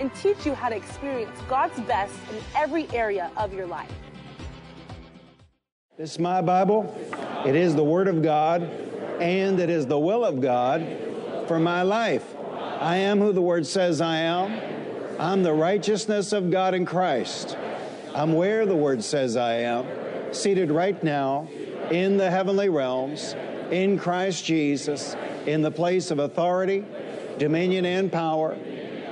and teach you how to experience God's best in every area of your life. This is my Bible. It is the Word of God, and it is the will of God for my life. I am who the Word says I am. I'm the righteousness of God in Christ. I'm where the Word says I am, seated right now in the heavenly realms, in Christ Jesus in the place of authority, dominion, and power.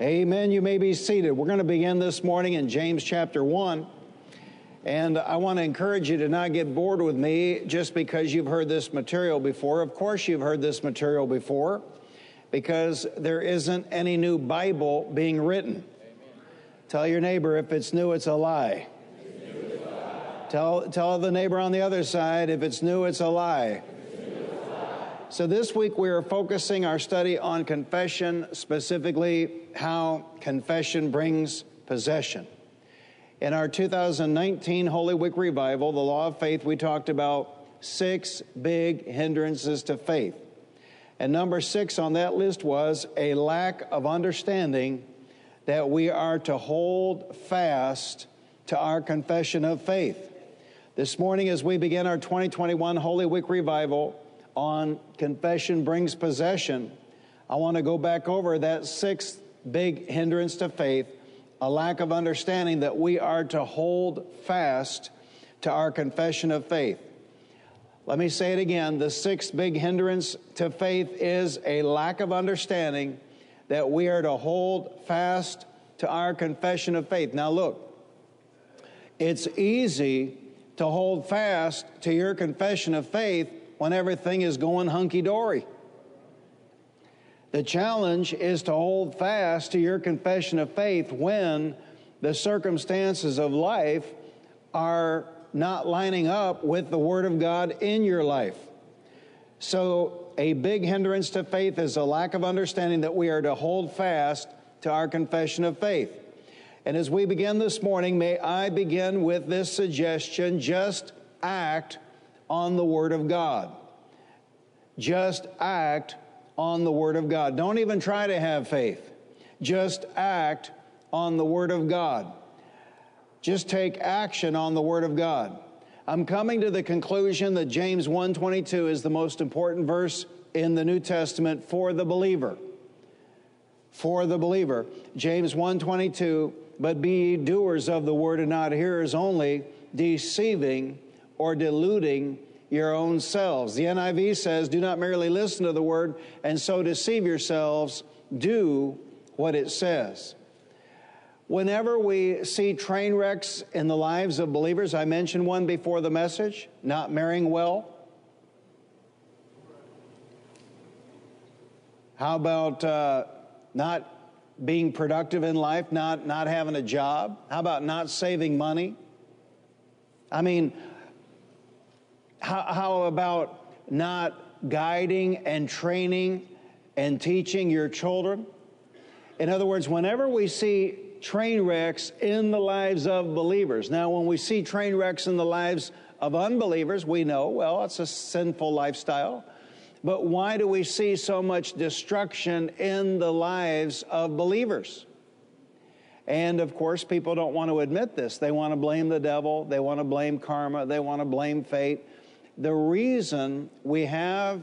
Amen. You may be seated. We're going to begin this morning in James chapter 1. And I want to encourage you to not get bored with me just because you've heard this material before. Of course, you've heard this material before because there isn't any new Bible being written. Amen. Tell your neighbor if it's new, it's a lie. Tell, tell the neighbor on the other side if it's new, it's a lie. So, this week we are focusing our study on confession, specifically how confession brings possession. In our 2019 Holy Week revival, the law of faith, we talked about six big hindrances to faith. And number six on that list was a lack of understanding that we are to hold fast to our confession of faith. This morning, as we begin our 2021 Holy Week revival, on confession brings possession, I want to go back over that sixth big hindrance to faith a lack of understanding that we are to hold fast to our confession of faith. Let me say it again. The sixth big hindrance to faith is a lack of understanding that we are to hold fast to our confession of faith. Now, look, it's easy to hold fast to your confession of faith when everything is going hunky dory. The challenge is to hold fast to your confession of faith when the circumstances of life are not lining up with the Word of God in your life. So, a big hindrance to faith is a lack of understanding that we are to hold fast to our confession of faith. And as we begin this morning, may I begin with this suggestion just act on the Word of God. Just act on the Word of God. Don't even try to have faith. Just act on the Word of God. Just take action on the Word of God. I'm coming to the conclusion that James 1:22 is the most important verse in the New Testament for the believer. For the believer. James 1:22, but be doers of the word and not hearers only, deceiving or deluding your own selves. The NIV says, Do not merely listen to the word and so deceive yourselves, do what it says. Whenever we see train wrecks in the lives of believers, I mentioned one before the message not marrying well. How about uh, not being productive in life, not, not having a job? How about not saving money? I mean, how, how about not guiding and training and teaching your children? In other words, whenever we see train wrecks in the lives of believers, now when we see train wrecks in the lives of unbelievers, we know, well, it's a sinful lifestyle. But why do we see so much destruction in the lives of believers? And of course, people don't want to admit this. They want to blame the devil, they want to blame karma, they want to blame fate the reason we have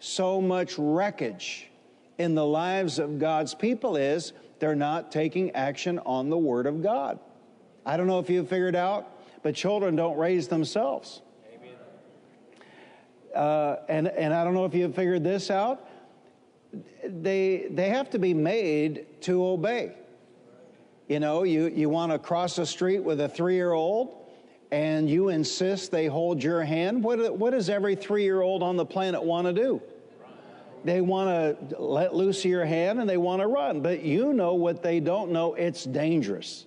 so much wreckage in the lives of God's people is they're not taking action on the Word of God. I don't know if you've figured out, but children don't raise themselves. Uh, and, and I don't know if you've figured this out. They, they have to be made to obey. You know, you, you want to cross the street with a three year old and you insist they hold your hand. What, what does every three year old on the planet want to do? They want to let loose your hand and they want to run. But you know what they don't know it's dangerous.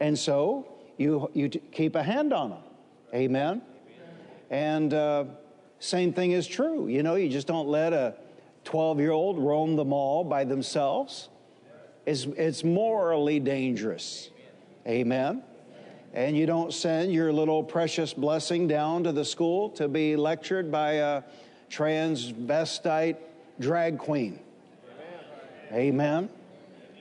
And so you, you keep a hand on them. Amen. And uh, same thing is true. You know, you just don't let a 12 year old roam the mall by themselves. It's, it's morally dangerous. Amen. And you don't send your little precious blessing down to the school to be lectured by a transvestite drag queen. Amen.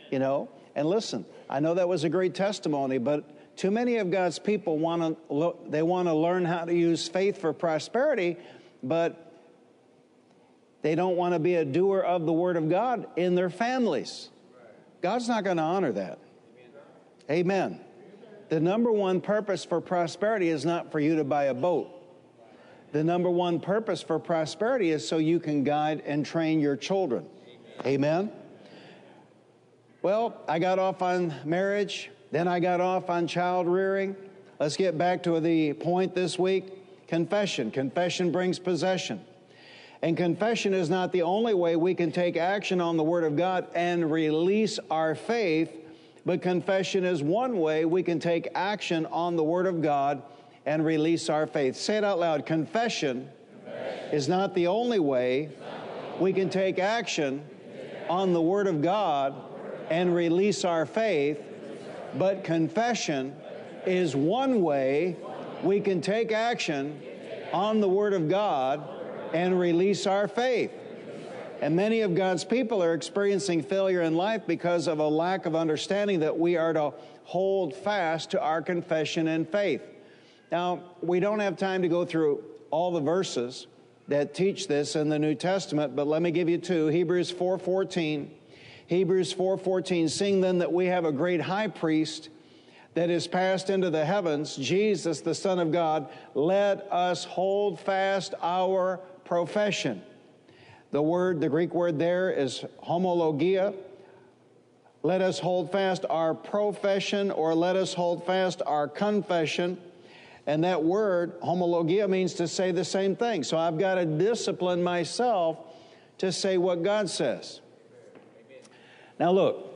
You know, and listen, I know that was a great testimony, but too many of God's people want to they want to learn how to use faith for prosperity, but they don't want to be a doer of the word of God in their families. God's not going to honor that. Amen. The number one purpose for prosperity is not for you to buy a boat. The number one purpose for prosperity is so you can guide and train your children. Amen. Well, I got off on marriage, then I got off on child rearing. Let's get back to the point this week confession. Confession brings possession. And confession is not the only way we can take action on the Word of God and release our faith, but confession is one way we can take action on the Word of God and release our faith. Say it out loud. Confession, confession. is not the only way we can take action on the Word of God and release our faith, but confession is one way we can take action on the Word of God and release our faith. And many of God's people are experiencing failure in life because of a lack of understanding that we are to hold fast to our confession and faith. Now, we don't have time to go through all the verses that teach this in the New Testament, but let me give you two. Hebrews 4:14. Hebrews 4:14, seeing then that we have a great high priest that is passed into the heavens, Jesus, the Son of God, let us hold fast our profession. The word, the Greek word there is homologia. Let us hold fast our profession, or let us hold fast our confession. And that word, homologia, means to say the same thing. So I've got to discipline myself to say what God says. Now, look,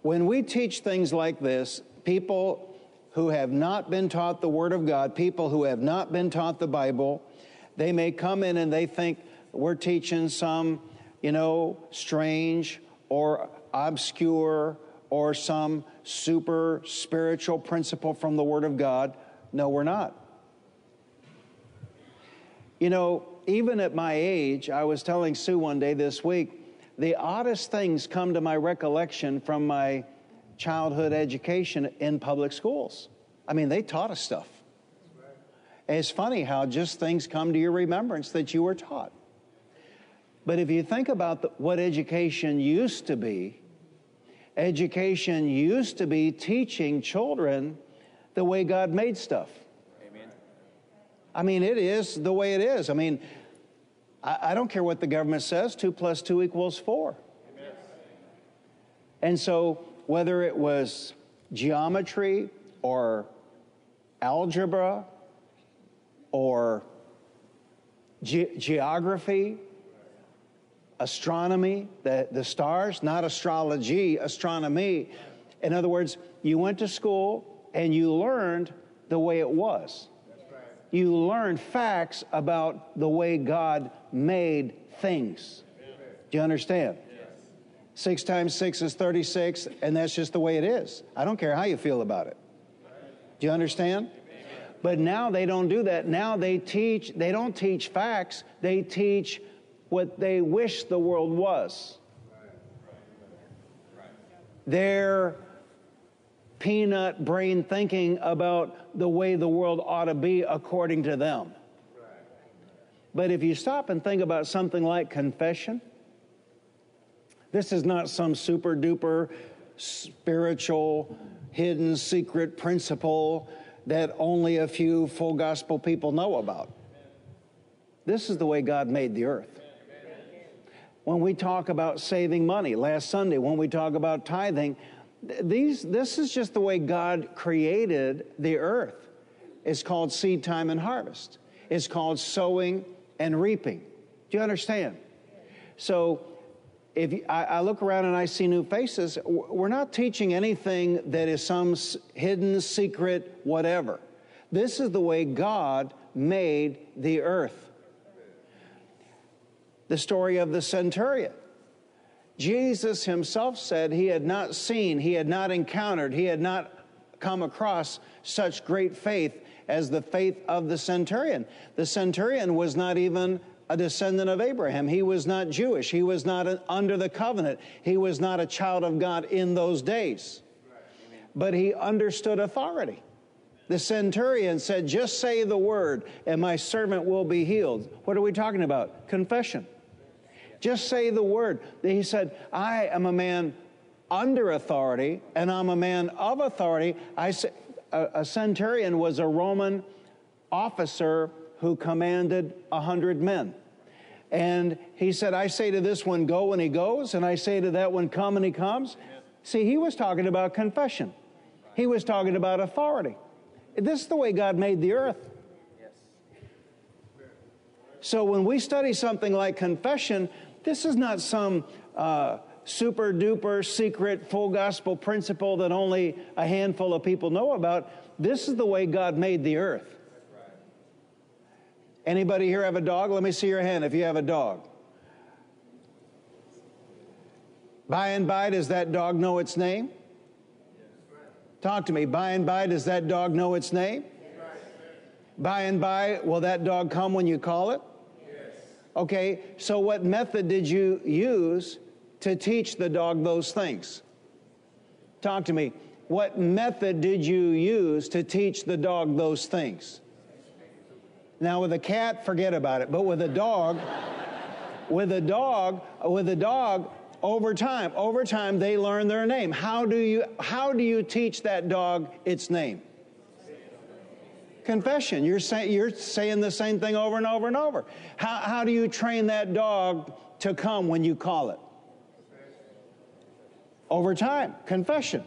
when we teach things like this, people who have not been taught the Word of God, people who have not been taught the Bible, they may come in and they think we're teaching some, you know, strange or obscure or some super spiritual principle from the Word of God. No, we're not. You know, even at my age, I was telling Sue one day this week, the oddest things come to my recollection from my childhood education in public schools. I mean, they taught us stuff. And it's funny how just things come to your remembrance that you were taught. But if you think about the, what education used to be, education used to be teaching children the way God made stuff. Amen. I mean, it is the way it is. I mean, I, I don't care what the government says, two plus two equals four. Amen. And so, whether it was geometry or algebra or ge- geography, astronomy, the, the stars, not astrology, astronomy. In other words, you went to school and you learned the way it was. You learned facts about the way God made things. Do you understand? Six times six is 36, and that's just the way it is. I don't care how you feel about it. Do you understand? But now they don't do that. Now they teach, they don't teach facts, they teach what they wish the world was. Their peanut brain thinking about the way the world ought to be according to them. But if you stop and think about something like confession, this is not some super duper spiritual hidden secret principle that only a few full gospel people know about. This is the way God made the earth. When we talk about saving money, last Sunday, when we talk about tithing, these, this is just the way God created the earth. It's called seed time and harvest. It's called sowing and reaping. Do you understand? So, if I, I look around and I see new faces, we're not teaching anything that is some hidden secret whatever. This is the way God made the earth. The story of the centurion. Jesus himself said he had not seen, he had not encountered, he had not come across such great faith as the faith of the centurion. The centurion was not even a descendant of Abraham. He was not Jewish. He was not under the covenant. He was not a child of God in those days. But he understood authority. The centurion said, Just say the word, and my servant will be healed. What are we talking about? Confession. Just say the word. He said, I am a man under authority and I'm a man of authority. A centurion was a Roman officer who commanded a hundred men. And he said, I say to this one, go, and he goes, and I say to that one, come, and he comes. See, he was talking about confession. He was talking about authority. This is the way God made the earth. So when we study something like confession, this is not some uh, super duper secret full gospel principle that only a handful of people know about. This is the way God made the earth. Anybody here have a dog? Let me see your hand if you have a dog. By and by, does that dog know its name? Talk to me. By and by, does that dog know its name? By and by, will that dog come when you call it? Okay, so what method did you use to teach the dog those things? Talk to me. What method did you use to teach the dog those things? Now, with a cat, forget about it. But with a dog, with a dog, with a dog, over time, over time, they learn their name. How do you, how do you teach that dog its name? confession. You're, say, you're saying the same thing over and over and over. How, how do you train that dog to come when you call it? Over time, confession.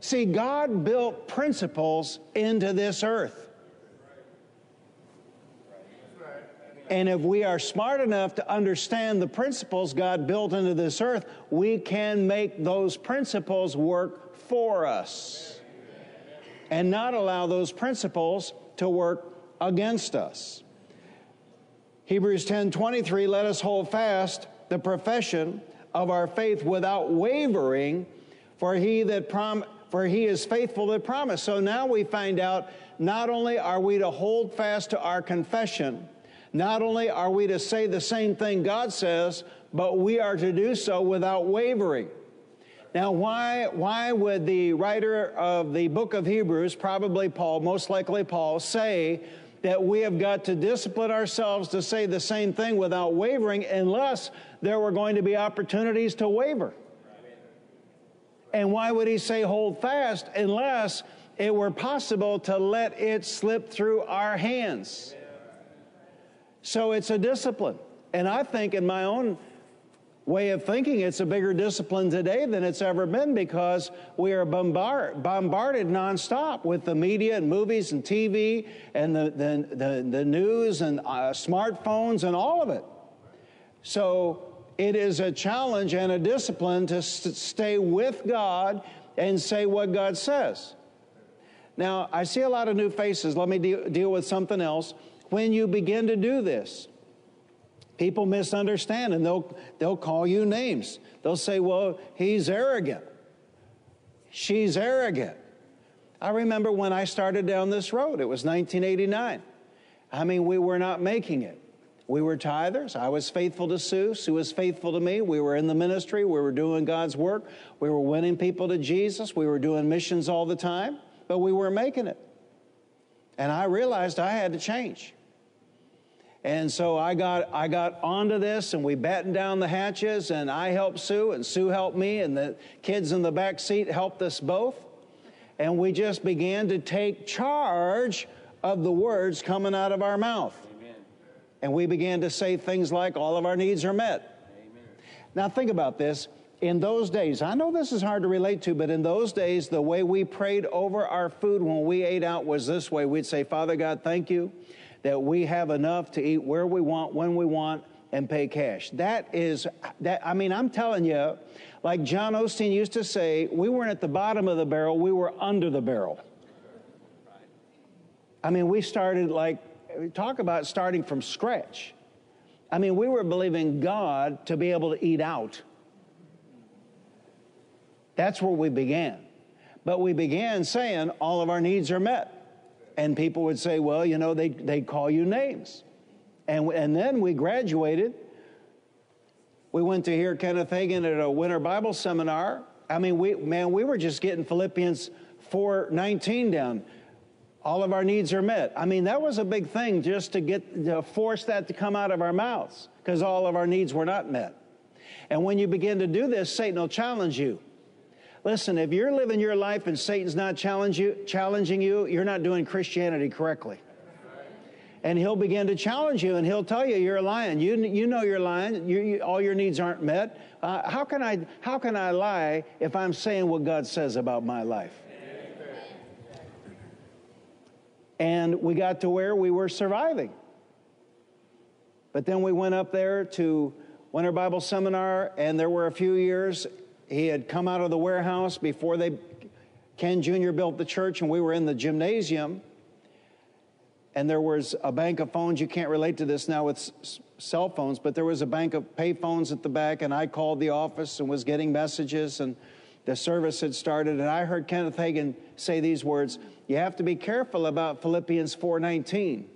See, God built principles into this earth. And if we are smart enough to understand the principles God built into this earth, we can make those principles work for us and not allow those principles to work against us. Hebrews 10:23 let us hold fast the profession of our faith without wavering for he that prom for he is faithful that promised. So now we find out not only are we to hold fast to our confession, not only are we to say the same thing God says, but we are to do so without wavering. Now, why, why would the writer of the book of Hebrews, probably Paul, most likely Paul, say that we have got to discipline ourselves to say the same thing without wavering unless there were going to be opportunities to waver? And why would he say hold fast unless it were possible to let it slip through our hands? So it's a discipline. And I think in my own way of thinking, it's a bigger discipline today than it's ever been because we are bombard, bombarded nonstop with the media and movies and TV and the, the, the, the news and uh, smartphones and all of it. So it is a challenge and a discipline to st- stay with God and say what God says. Now, I see a lot of new faces. Let me de- deal with something else. When you begin to do this, People misunderstand and they'll, they'll call you names. They'll say, well, he's arrogant. She's arrogant. I remember when I started down this road, it was 1989. I mean, we were not making it. We were tithers. I was faithful to Sue. Sue was faithful to me. We were in the ministry. We were doing God's work. We were winning people to Jesus. We were doing missions all the time, but we weren't making it. And I realized I had to change. And so I got, I got onto this and we battened down the hatches and I helped Sue and Sue helped me and the kids in the back seat helped us both. and we just began to take charge of the words coming out of our mouth. Amen. And we began to say things like, All of our needs are met. Amen. Now, think about this. In those days, I know this is hard to relate to, but in those days, the way we prayed over our food when we ate out was this way. We'd say, Father God, thank you that we have enough to eat where we want, when we want, and pay cash. That is, that, I mean, I'm telling you, like John Osteen used to say, we weren't at the bottom of the barrel, we were under the barrel. I mean, we started like, talk about starting from scratch. I mean, we were believing God to be able to eat out. That's where we began. But we began saying all of our needs are met. And people would say, well, you know, they, they call you names. And, and then we graduated we went to hear Kenneth Hagin at a winter Bible seminar. I mean, we, man, we were just getting Philippians 4:19 down. All of our needs are met. I mean, that was a big thing just to get to force that to come out of our mouths because all of our needs were not met. And when you begin to do this, Satan will challenge you. Listen, if you're living your life and Satan's not challenge you, challenging you, you're not doing Christianity correctly and he'll begin to challenge you and he'll tell you you're lying. You, you know you're lying. You, you, all your needs aren't met. Uh, how, can I, how can I lie if I'm saying what God says about my life? And we got to where we were surviving. But then we went up there to Winter Bible Seminar, and there were a few years. He had come out of the warehouse before they, Ken Jr. built the church, and we were in the gymnasium and there was a bank of phones. You can't relate to this now with cell phones, but there was a bank of pay phones at the back, and I called the office and was getting messages, and the service had started, and I heard Kenneth Hagin say these words: "You have to be careful about Philippians 4:19."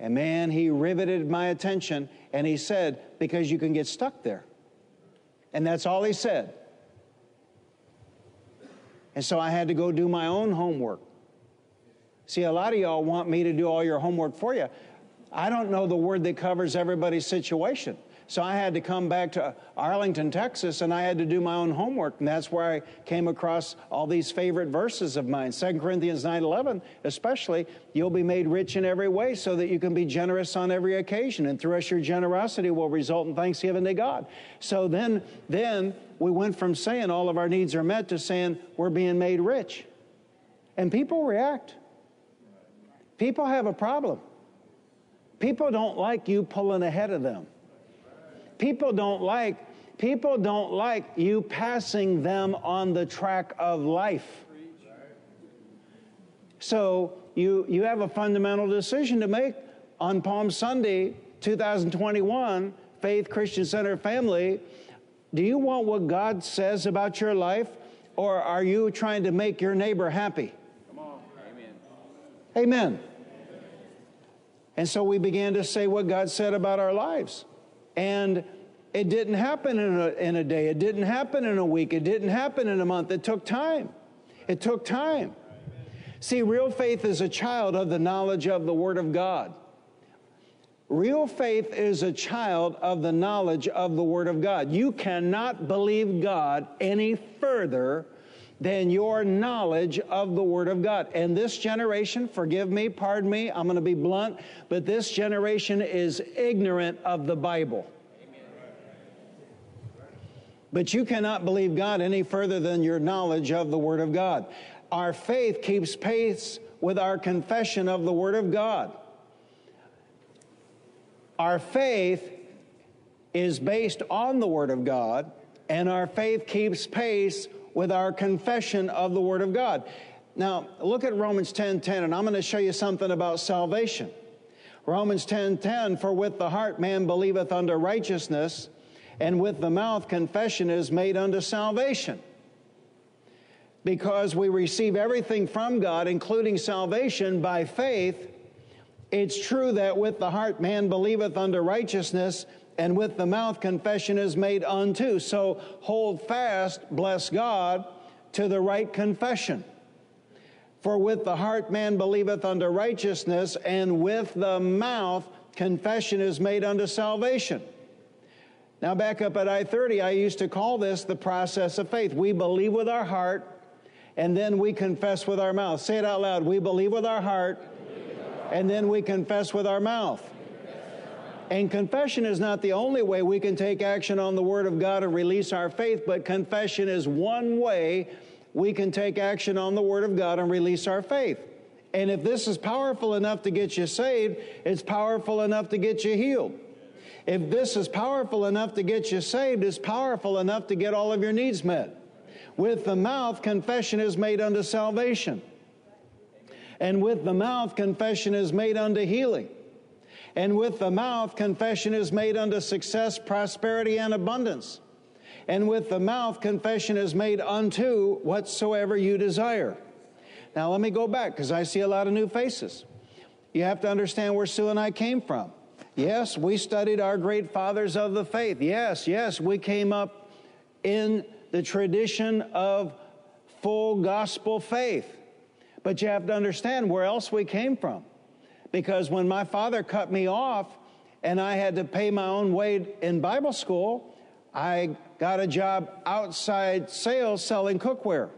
And man, he riveted my attention, and he said, "Because you can get stuck there," and that's all he said. And so I had to go do my own homework. See, a lot of y'all want me to do all your homework for you. I don't know the word that covers everybody's situation. So I had to come back to Arlington, Texas, and I had to do my own homework. And that's where I came across all these favorite verses of mine. 2 Corinthians 9 11, especially, you'll be made rich in every way so that you can be generous on every occasion. And through us, your generosity will result in thanksgiving to God. So then, then we went from saying all of our needs are met to saying we're being made rich. And people react. People have a problem. People don't like you pulling ahead of them. People don't like people don't like you passing them on the track of life. So you you have a fundamental decision to make on Palm Sunday 2021 Faith Christian Center family. Do you want what God says about your life or are you trying to make your neighbor happy? Amen. Amen. And so we began to say what God said about our lives. And it didn't happen in a, in a day, it didn't happen in a week, it didn't happen in a month. It took time. It took time. See, real faith is a child of the knowledge of the Word of God. Real faith is a child of the knowledge of the Word of God. You cannot believe God any further than your knowledge of the Word of God. And this generation, forgive me, pardon me, I'm going to be blunt, but this generation is ignorant of the Bible. But you cannot believe God any further than your knowledge of the Word of God. Our faith keeps pace with our confession of the Word of God. Our faith is based on the Word of God, and our faith keeps pace with our confession of the Word of God. Now, look at Romans 10 10, and I'm going to show you something about salvation. Romans 10 10, for with the heart man believeth unto righteousness, and with the mouth confession is made unto salvation. Because we receive everything from God, including salvation, by faith, it's true that with the heart man believeth unto righteousness, and with the mouth confession is made unto. So hold fast, bless God, to the right confession. For with the heart man believeth unto righteousness, and with the mouth confession is made unto salvation. Now, back up at I 30, I used to call this the process of faith. We believe with our heart and then we confess with our mouth. Say it out loud. We believe with our heart, and then we confess with our mouth. And confession is not the only way we can take action on the Word of God and release our faith, but confession is one way we can take action on the Word of God and release our faith. And if this is powerful enough to get you saved, it's powerful enough to get you healed. If this is powerful enough to get you saved, it's powerful enough to get all of your needs met. With the mouth, confession is made unto salvation. And with the mouth, confession is made unto healing. And with the mouth, confession is made unto success, prosperity, and abundance. And with the mouth, confession is made unto whatsoever you desire. Now, let me go back because I see a lot of new faces. You have to understand where Sue and I came from. Yes, we studied our great fathers of the faith. Yes, yes, we came up in the tradition of full gospel faith. But you have to understand where else we came from. Because when my father cut me off and I had to pay my own way in Bible school, I got a job outside sales selling cookware.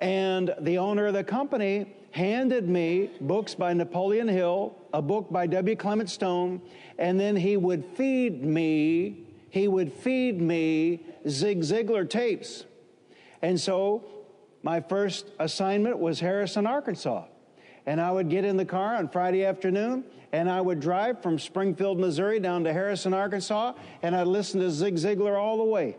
And the owner of the company handed me books by Napoleon Hill, a book by W. Clement Stone, and then he would feed me, he would feed me Zig Ziglar tapes. And so my first assignment was Harrison, Arkansas. And I would get in the car on Friday afternoon and I would drive from Springfield, Missouri down to Harrison, Arkansas, and I'd listen to Zig Ziglar all the way.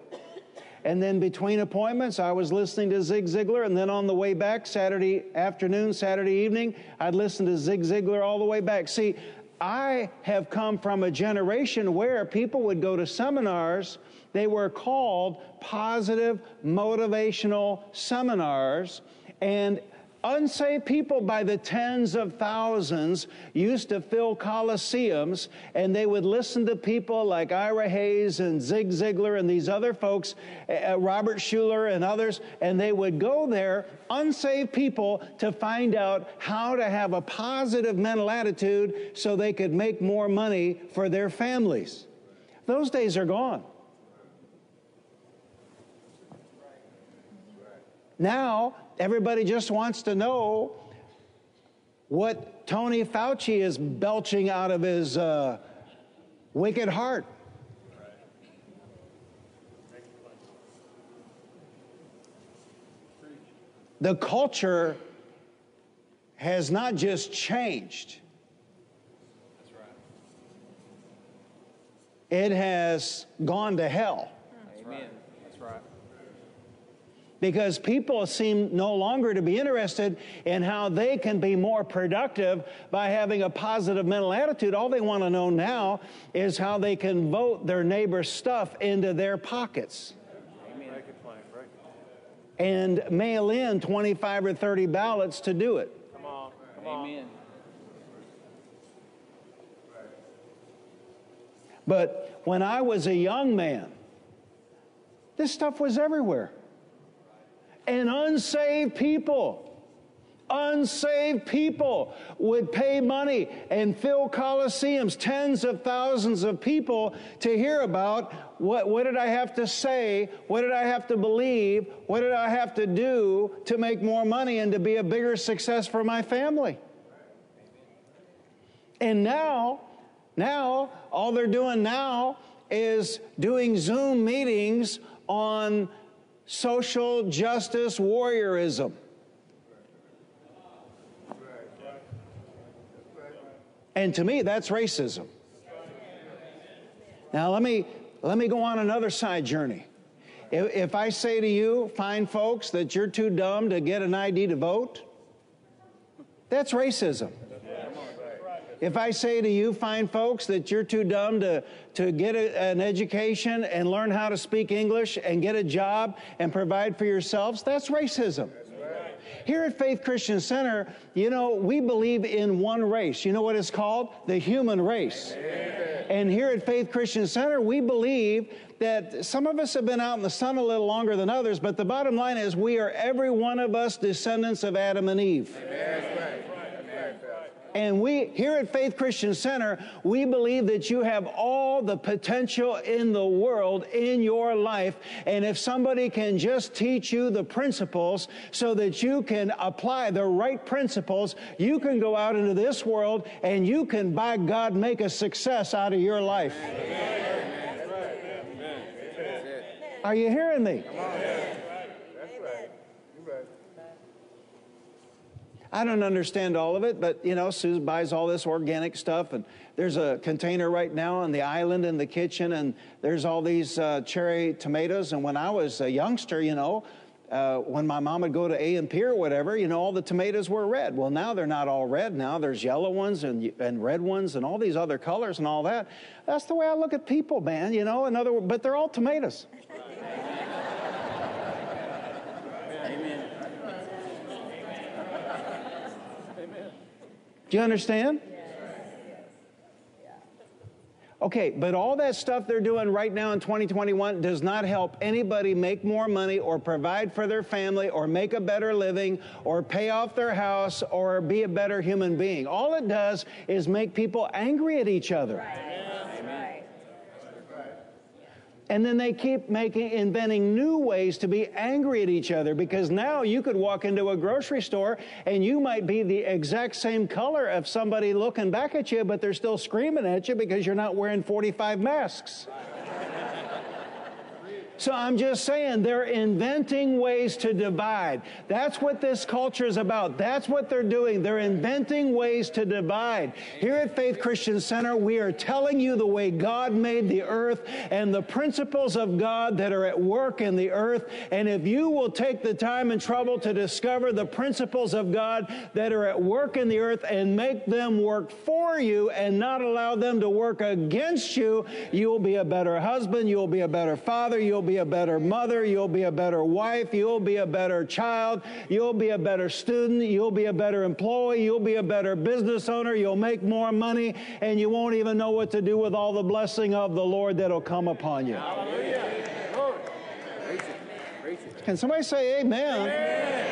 And then between appointments, I was listening to Zig Ziglar. And then on the way back, Saturday afternoon, Saturday evening, I'd listen to Zig Ziglar all the way back. See, I have come from a generation where people would go to seminars they were called positive motivational seminars. And unsaved people by the tens of thousands used to fill coliseums and they would listen to people like Ira Hayes and Zig Ziglar and these other folks, uh, Robert Schuller and others, and they would go there, unsaved people, to find out how to have a positive mental attitude so they could make more money for their families. Those days are gone. Now, everybody just wants to know what Tony Fauci is belching out of his uh, wicked heart. The culture has not just changed, it has gone to hell. Because people seem no longer to be interested in how they can be more productive by having a positive mental attitude. All they want to know now is how they can vote their neighbor's stuff into their pockets. And mail in 25 or 30 ballots to do it. Come on. Come on. Amen. But when I was a young man, this stuff was everywhere and unsaved people unsaved people would pay money and fill coliseums, tens of thousands of people to hear about what, what did I have to say? What did I have to believe? What did I have to do to make more money and to be a bigger success for my family? And now, now, all they're doing now is doing Zoom meetings on social justice warriorism. And to me, that's racism. Now, let me, let me go on another side journey. If, if I say to you, fine folks, that you're too dumb to get an ID to vote, that's racism. If I say to you, fine folks, that you're too dumb to, to get a, an education and learn how to speak English and get a job and provide for yourselves, that's racism. Here at Faith Christian Center, you know, we believe in one race. You know what it's called? The human race. And here at Faith Christian Center, we believe that some of us have been out in the sun a little longer than others, but the bottom line is we are every one of us descendants of Adam and Eve. Amen. And we, here at Faith Christian Center, we believe that you have all the potential in the world in your life. And if somebody can just teach you the principles so that you can apply the right principles, you can go out into this world and you can, by God, make a success out of your life. Are you hearing me? I don't understand all of it, but you know, Sue buys all this organic stuff, and there's a container right now on the island in the kitchen, and there's all these uh, cherry tomatoes. And when I was a youngster, you know, uh, when my mom would go to A and P or whatever, you know, all the tomatoes were red. Well, now they're not all red. Now there's yellow ones and, and red ones and all these other colors and all that. That's the way I look at people, man. You know, in other, but they're all tomatoes. You understand? Okay, but all that stuff they're doing right now in 2021 does not help anybody make more money or provide for their family or make a better living or pay off their house or be a better human being. All it does is make people angry at each other. Right. And then they keep making, inventing new ways to be angry at each other because now you could walk into a grocery store and you might be the exact same color of somebody looking back at you, but they're still screaming at you because you're not wearing 45 masks. So I'm just saying they're inventing ways to divide. That's what this culture is about. That's what they're doing. They're inventing ways to divide. Here at Faith Christian Center, we are telling you the way God made the earth and the principles of God that are at work in the earth. And if you will take the time and trouble to discover the principles of God that are at work in the earth and make them work for you and not allow them to work against you, you'll be a better husband, you'll be a better father, you'll be a better mother, you'll be a better wife, you'll be a better child, you'll be a better student, you'll be a better employee, you'll be a better business owner, you'll make more money, and you won't even know what to do with all the blessing of the Lord that'll come upon you. Can somebody say amen? amen.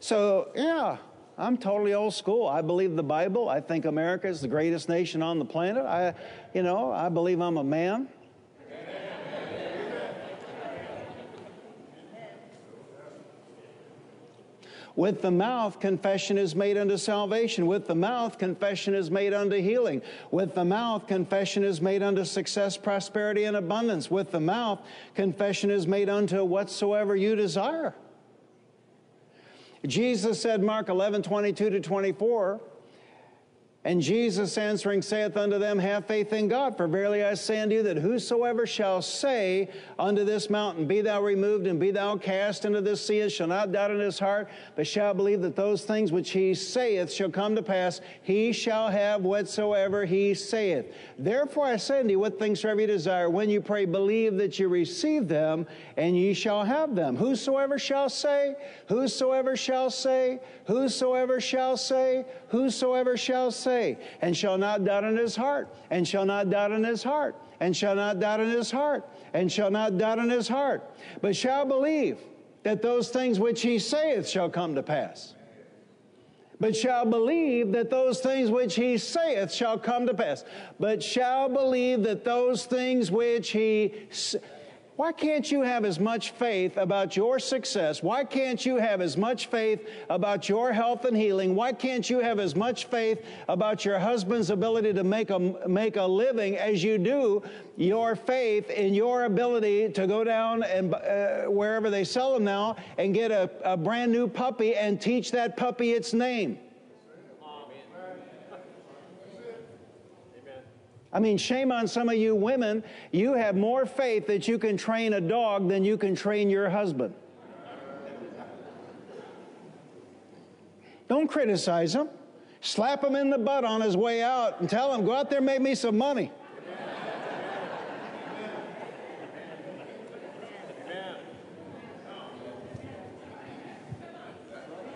So, yeah, I'm totally old school. I believe the Bible. I think America is the greatest nation on the planet. I, you know, I believe I'm a man. With the mouth, confession is made unto salvation. With the mouth, confession is made unto healing. With the mouth, confession is made unto success, prosperity, and abundance. With the mouth, confession is made unto whatsoever you desire. Jesus said, Mark 11, 22 to 24, and Jesus answering saith unto them, Have faith in God, for verily I say unto you that whosoever shall say unto this mountain, Be thou removed and be thou cast into this sea, shall not doubt in his heart, but shall believe that those things which he saith shall come to pass, he shall have whatsoever he saith. Therefore I say unto you, what things soever you desire, when you pray, believe that you receive them, and ye shall have them. Whosoever shall say, whosoever shall say, whosoever shall say, whosoever shall say, and shall not doubt in his heart, and shall not doubt in his heart, and shall not doubt in his heart, and shall not doubt in his heart, but shall believe that those things which he saith shall come to pass. But shall believe that those things which he saith shall come to pass. But shall believe that those things which he why can't you have as much faith about your success? Why can't you have as much faith about your health and healing? Why can't you have as much faith about your husband's ability to make a, make a living as you do your faith in your ability to go down and uh, wherever they sell them now and get a, a brand new puppy and teach that puppy its name? I mean, shame on some of you women. You have more faith that you can train a dog than you can train your husband. Don't criticize him. Slap him in the butt on his way out and tell him, go out there and make me some money.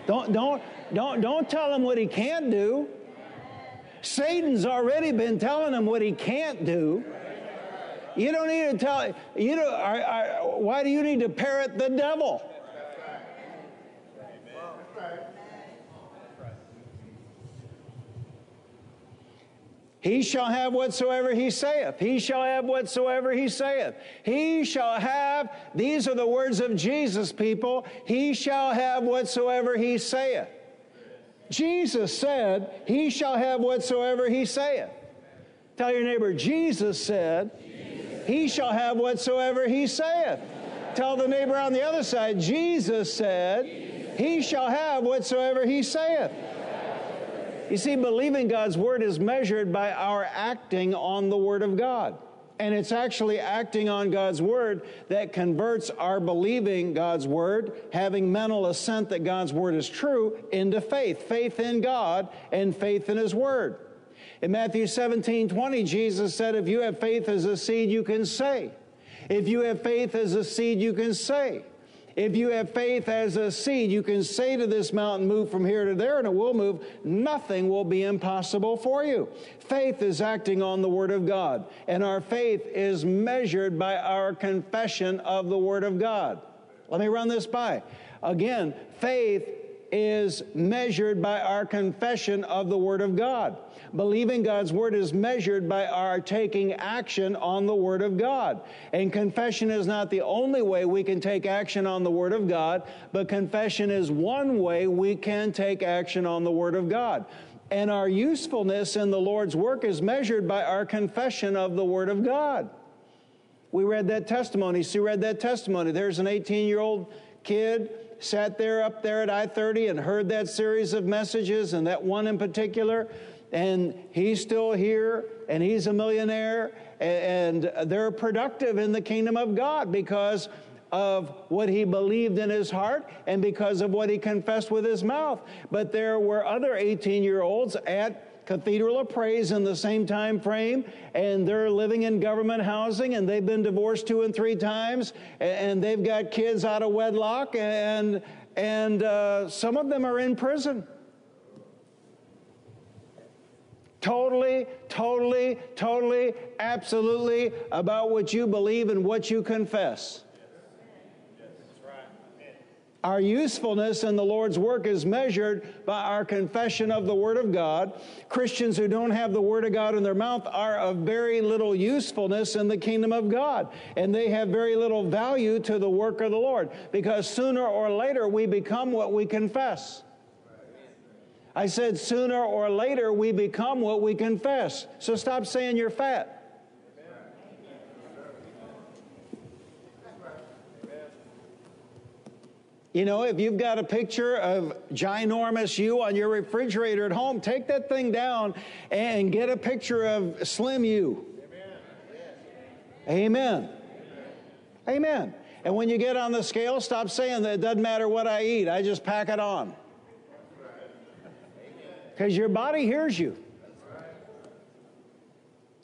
Don't, don't, don't, don't tell him what he can't do. Satan's already been telling him what he can't do. You don't need to tell, you know, why do you need to parrot the devil? He shall have whatsoever he saith. He shall have whatsoever he saith. He shall have, these are the words of Jesus, people. He shall have whatsoever he saith. Jesus said, He shall have whatsoever he saith. Tell your neighbor, Jesus said, He shall have whatsoever he saith. Tell the neighbor on the other side, Jesus said, He shall have whatsoever he saith. You see, believing God's word is measured by our acting on the word of God. And it's actually acting on God's word that converts our believing God's word, having mental assent that God's word is true, into faith. Faith in God and faith in his word. In Matthew 17 20, Jesus said, If you have faith as a seed, you can say. If you have faith as a seed, you can say. If you have faith as a seed, you can say to this mountain, Move from here to there, and it will move. Nothing will be impossible for you. Faith is acting on the Word of God, and our faith is measured by our confession of the Word of God. Let me run this by. Again, faith is measured by our confession of the Word of God. Believing God's Word is measured by our taking action on the Word of God. And confession is not the only way we can take action on the Word of God, but confession is one way we can take action on the Word of God. And our usefulness in the Lord's work is measured by our confession of the Word of God. We read that testimony. Sue read that testimony. There's an 18 year old kid sat there up there at I 30 and heard that series of messages and that one in particular. And he's still here and he's a millionaire and they're productive in the kingdom of God because of what he believed in his heart and because of what he confessed with his mouth. But there were other 18 year olds at Cathedral of Praise in the same time frame, and they're living in government housing, and they've been divorced two and three times, and they've got kids out of wedlock, and and uh, some of them are in prison. Totally, totally, totally, absolutely about what you believe and what you confess. Our usefulness in the Lord's work is measured by our confession of the Word of God. Christians who don't have the Word of God in their mouth are of very little usefulness in the kingdom of God, and they have very little value to the work of the Lord because sooner or later we become what we confess. I said sooner or later we become what we confess. So stop saying you're fat. You know, if you've got a picture of ginormous you on your refrigerator at home, take that thing down and get a picture of slim you. Amen. Amen. Amen. And when you get on the scale, stop saying that it doesn't matter what I eat, I just pack it on. Because your body hears you.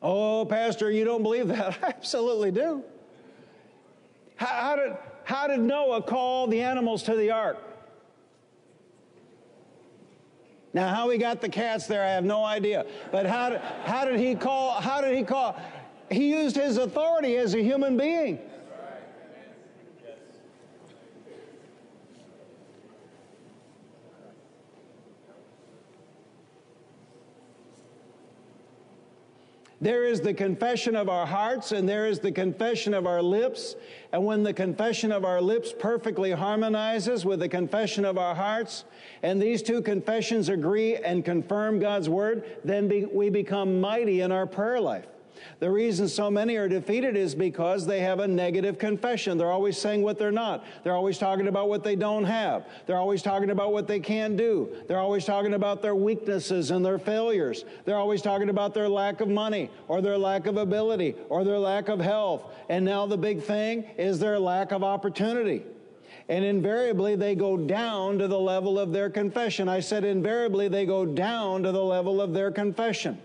Oh, Pastor, you don't believe that? I absolutely do. How, how did how did Noah call the animals to the ark? Now, how he got the cats there, I have no idea. But how did, how did he call? How did he call? He used his authority as a human being. There is the confession of our hearts and there is the confession of our lips. And when the confession of our lips perfectly harmonizes with the confession of our hearts, and these two confessions agree and confirm God's word, then we become mighty in our prayer life. The reason so many are defeated is because they have a negative confession. They're always saying what they're not. They're always talking about what they don't have. They're always talking about what they can't do. They're always talking about their weaknesses and their failures. They're always talking about their lack of money or their lack of ability or their lack of health. And now the big thing is their lack of opportunity. And invariably, they go down to the level of their confession. I said, invariably, they go down to the level of their confession.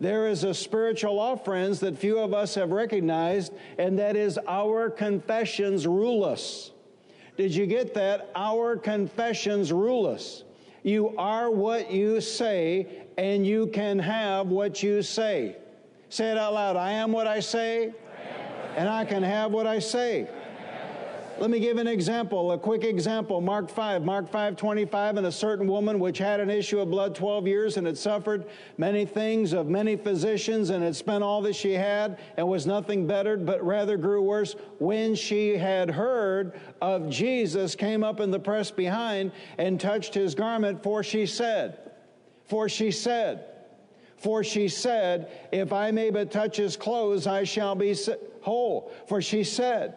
There is a spiritual law, friends, that few of us have recognized, and that is our confessions rule us. Did you get that? Our confessions rule us. You are what you say, and you can have what you say. Say it out loud. I am what I say, and I can have what I say. Let me give an example, a quick example. Mark 5, Mark 5, 25, and a certain woman which had an issue of blood 12 years and had suffered many things of many physicians and had spent all that she had and was nothing bettered, but rather grew worse. When she had heard of Jesus, came up in the press behind and touched his garment, for she said, for she said, for she said, If I may but touch his clothes, I shall be whole. For she said,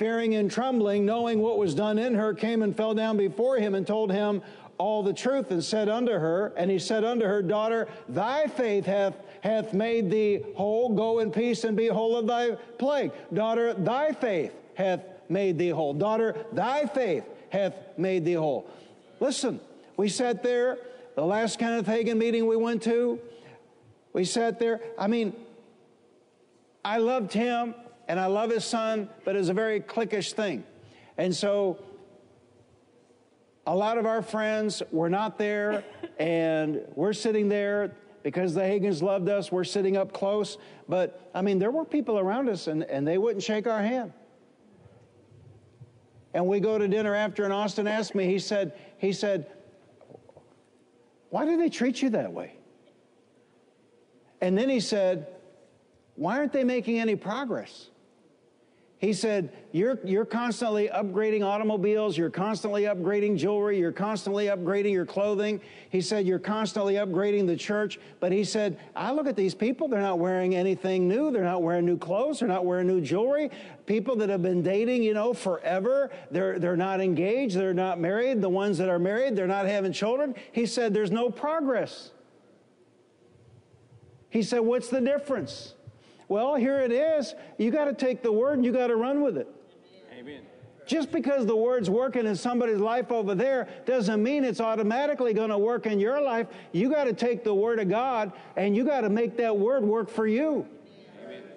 fearing and trembling, knowing what was done in her, came and fell down before him and told him all the truth, and said unto her, and he said unto her, Daughter, thy faith hath, hath made thee whole. Go in peace and be whole of thy plague. Daughter, thy faith hath made thee whole. Daughter, thy faith hath made thee whole. Listen, we sat there, the last Kenneth Hagin meeting we went to, we sat there. I mean, I loved him and I love his son, but it's a very cliquish thing. And so a lot of our friends were not there, and we're sitting there because the Hagins loved us. We're sitting up close. But I mean, there were people around us, and, and they wouldn't shake our hand. And we go to dinner after, and Austin asked me, he said, he said, Why do they treat you that way? And then he said, Why aren't they making any progress? He said, you're, you're constantly upgrading automobiles, you're constantly upgrading jewelry, you're constantly upgrading your clothing. He said, You're constantly upgrading the church. But he said, I look at these people, they're not wearing anything new, they're not wearing new clothes, they're not wearing new jewelry. People that have been dating, you know, forever, they're, they're not engaged, they're not married. The ones that are married, they're not having children. He said, There's no progress. He said, What's the difference? Well, here it is. You got to take the word and you got to run with it. Amen. Just because the word's working in somebody's life over there doesn't mean it's automatically going to work in your life. You got to take the word of God and you got to make that word work for you.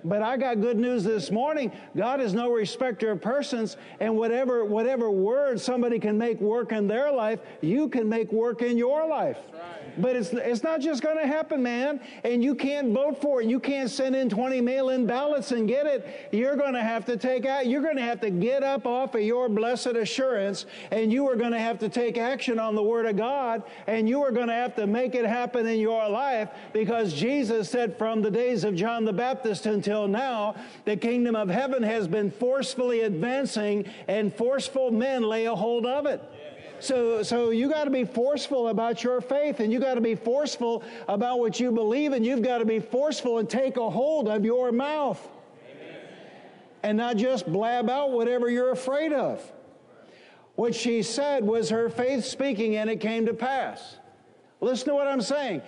But I got good news this morning. God is no respecter of persons, and whatever whatever word somebody can make work in their life, you can make work in your life. But it's it's not just going to happen, man. And you can't vote for it. You can't send in 20 mail-in ballots and get it. You're going to have to take out. You're going to have to get up off of your blessed assurance, and you are going to have to take action on the Word of God, and you are going to have to make it happen in your life because Jesus said from the days of John the Baptist until now, the kingdom of heaven has been forcefully advancing and forceful men lay a hold of it. So, so you got to be forceful about your faith and you got to be forceful about what you believe and you've got to be forceful and take a hold of your mouth Amen. and not just blab out whatever you're afraid of. What she said was her faith speaking and it came to pass. Listen to what I'm saying.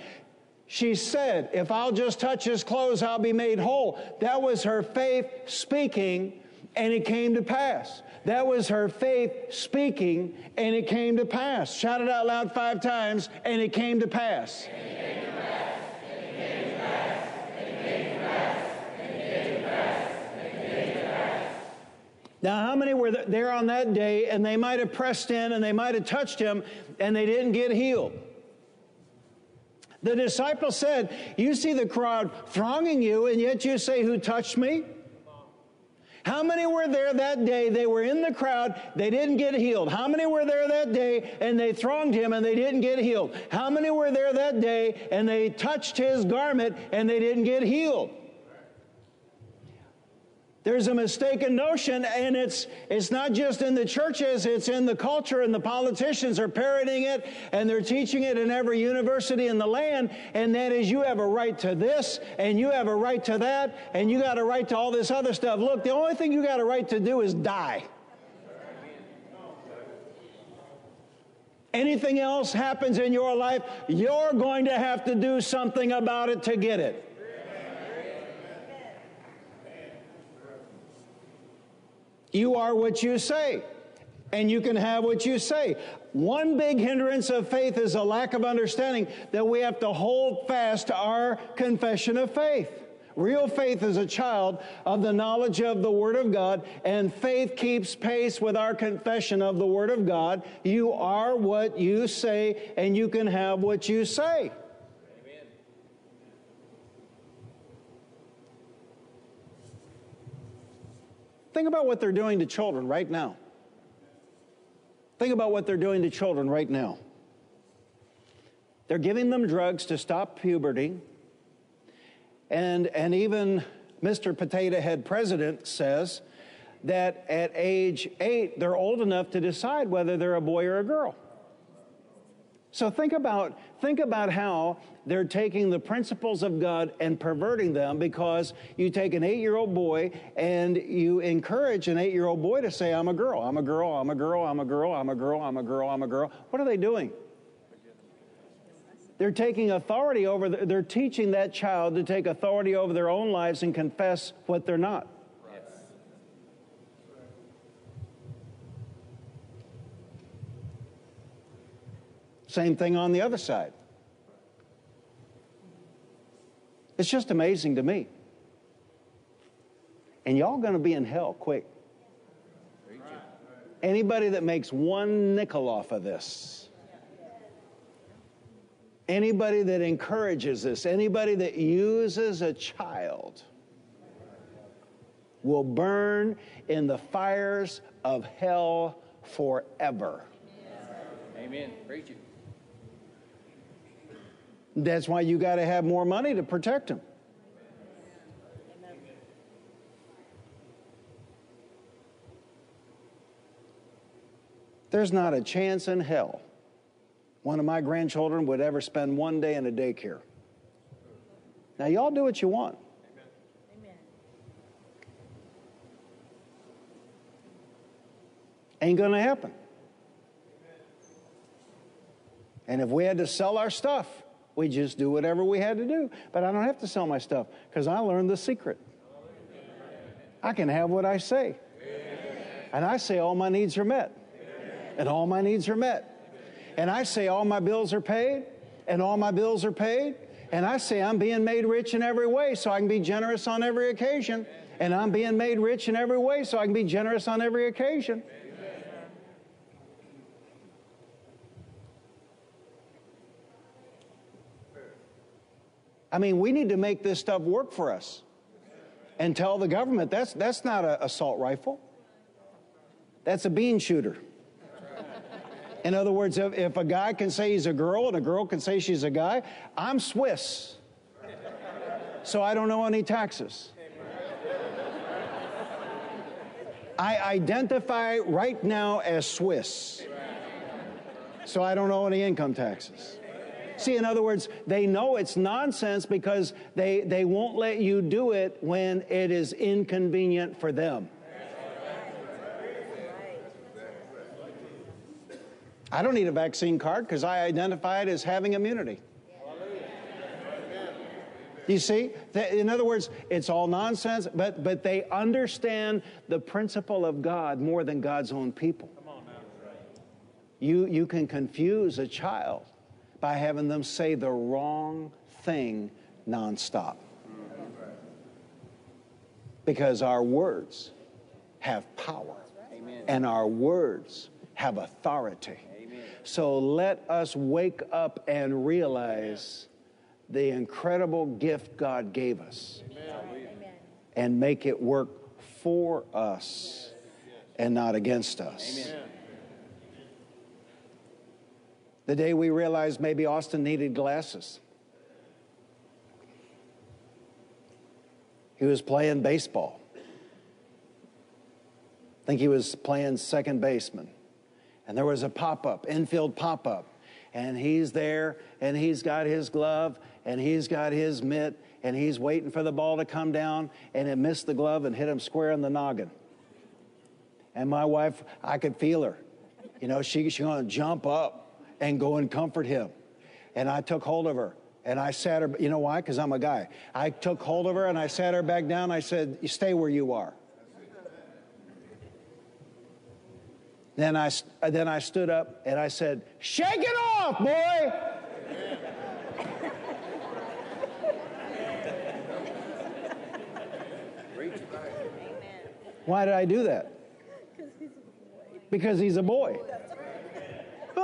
She said, If I'll just touch his clothes, I'll be made whole. That was her faith speaking, and it came to pass. That was her faith speaking, and it came to pass. Shout it out loud five times, and it came to pass. Now, how many were there on that day and they might have pressed in and they might have touched him and they didn't get healed? The disciple said, You see the crowd thronging you, and yet you say, Who touched me? How many were there that day? They were in the crowd, they didn't get healed. How many were there that day and they thronged him and they didn't get healed? How many were there that day and they touched his garment and they didn't get healed? There's a mistaken notion, and it's, it's not just in the churches, it's in the culture, and the politicians are parroting it, and they're teaching it in every university in the land, and that is you have a right to this, and you have a right to that, and you got a right to all this other stuff. Look, the only thing you got a right to do is die. Anything else happens in your life, you're going to have to do something about it to get it. You are what you say. and you can have what you say. One big hindrance of faith is a lack of understanding that we have to hold fast to our confession of faith. Real faith is a child of the knowledge of the Word of God, and faith keeps pace with our confession of the Word of God. You are what you say, and you can have what you say. Think about what they're doing to children right now. Think about what they're doing to children right now. They're giving them drugs to stop puberty. And, and even Mr. Potato Head President says that at age eight, they're old enough to decide whether they're a boy or a girl. So think about, think about how they're taking the principles of God and perverting them because you take an eight year old boy and you encourage an eight year old boy to say, I'm a girl, I'm a girl, I'm a girl, I'm a girl, I'm a girl, I'm a girl, I'm a girl. What are they doing? They're taking authority over, the, they're teaching that child to take authority over their own lives and confess what they're not. Same thing on the other side. It's just amazing to me. And y'all going to be in hell quick. Anybody that makes one nickel off of this, anybody that encourages this, anybody that uses a child will burn in the fires of hell forever. Amen. Preach it. That's why you got to have more money to protect them. There's not a chance in hell one of my grandchildren would ever spend one day in a daycare. Now, y'all do what you want. Amen. Ain't going to happen. And if we had to sell our stuff, we just do whatever we had to do. But I don't have to sell my stuff because I learned the secret. I can have what I say. And I say all my needs are met. And all my needs are met. And I say all my bills are paid. And all my bills are paid. And I say I'm being made rich in every way so I can be generous on every occasion. And I'm being made rich in every way so I can be generous on every occasion. I mean, we need to make this stuff work for us and tell the government that's, that's not an assault rifle, that's a bean shooter. In other words, if, if a guy can say he's a girl and a girl can say she's a guy, I'm Swiss. So I don't know any taxes. I identify right now as Swiss. So I don't owe any income taxes. See, in other words, they know it's nonsense because they, they won't let you do it when it is inconvenient for them. I don't need a vaccine card because I identify it as having immunity. You see? In other words, it's all nonsense, but, but they understand the principle of God more than God's own people. You, you can confuse a child by having them say the wrong thing nonstop. Because our words have power Amen. and our words have authority. Amen. So let us wake up and realize the incredible gift God gave us Amen. and make it work for us and not against us. The day we realized maybe Austin needed glasses. He was playing baseball. I think he was playing second baseman. And there was a pop up, infield pop up. And he's there, and he's got his glove, and he's got his mitt, and he's waiting for the ball to come down, and it missed the glove and hit him square in the noggin. And my wife, I could feel her. You know, she, she's to jump up and go and comfort him. And I took hold of her and I sat her, you know why? Because I'm a guy. I took hold of her and I sat her back down. I said, Stay where you are. Then I, then I stood up and I said, Shake it off, boy! Why did I do that? Because he's a boy.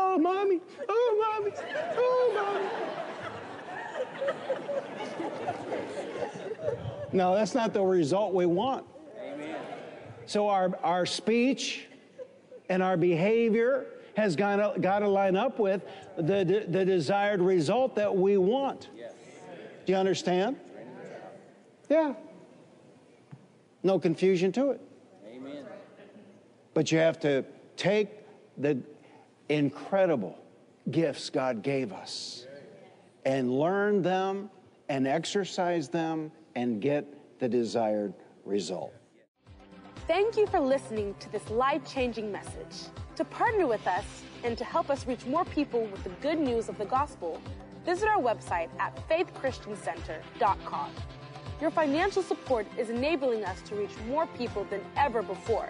Oh, mommy. Oh, mommy. Oh, mommy. No, that's not the result we want. Amen. So our, our speech and our behavior has got to, got to line up with the, the desired result that we want. Yes. Do you understand? Yeah. No confusion to it. Amen. But you have to take the incredible gifts God gave us and learn them and exercise them and get the desired result. Thank you for listening to this life changing message. To partner with us and to help us reach more people with the good news of the gospel, visit our website at faithchristiancenter.com. Your financial support is enabling us to reach more people than ever before.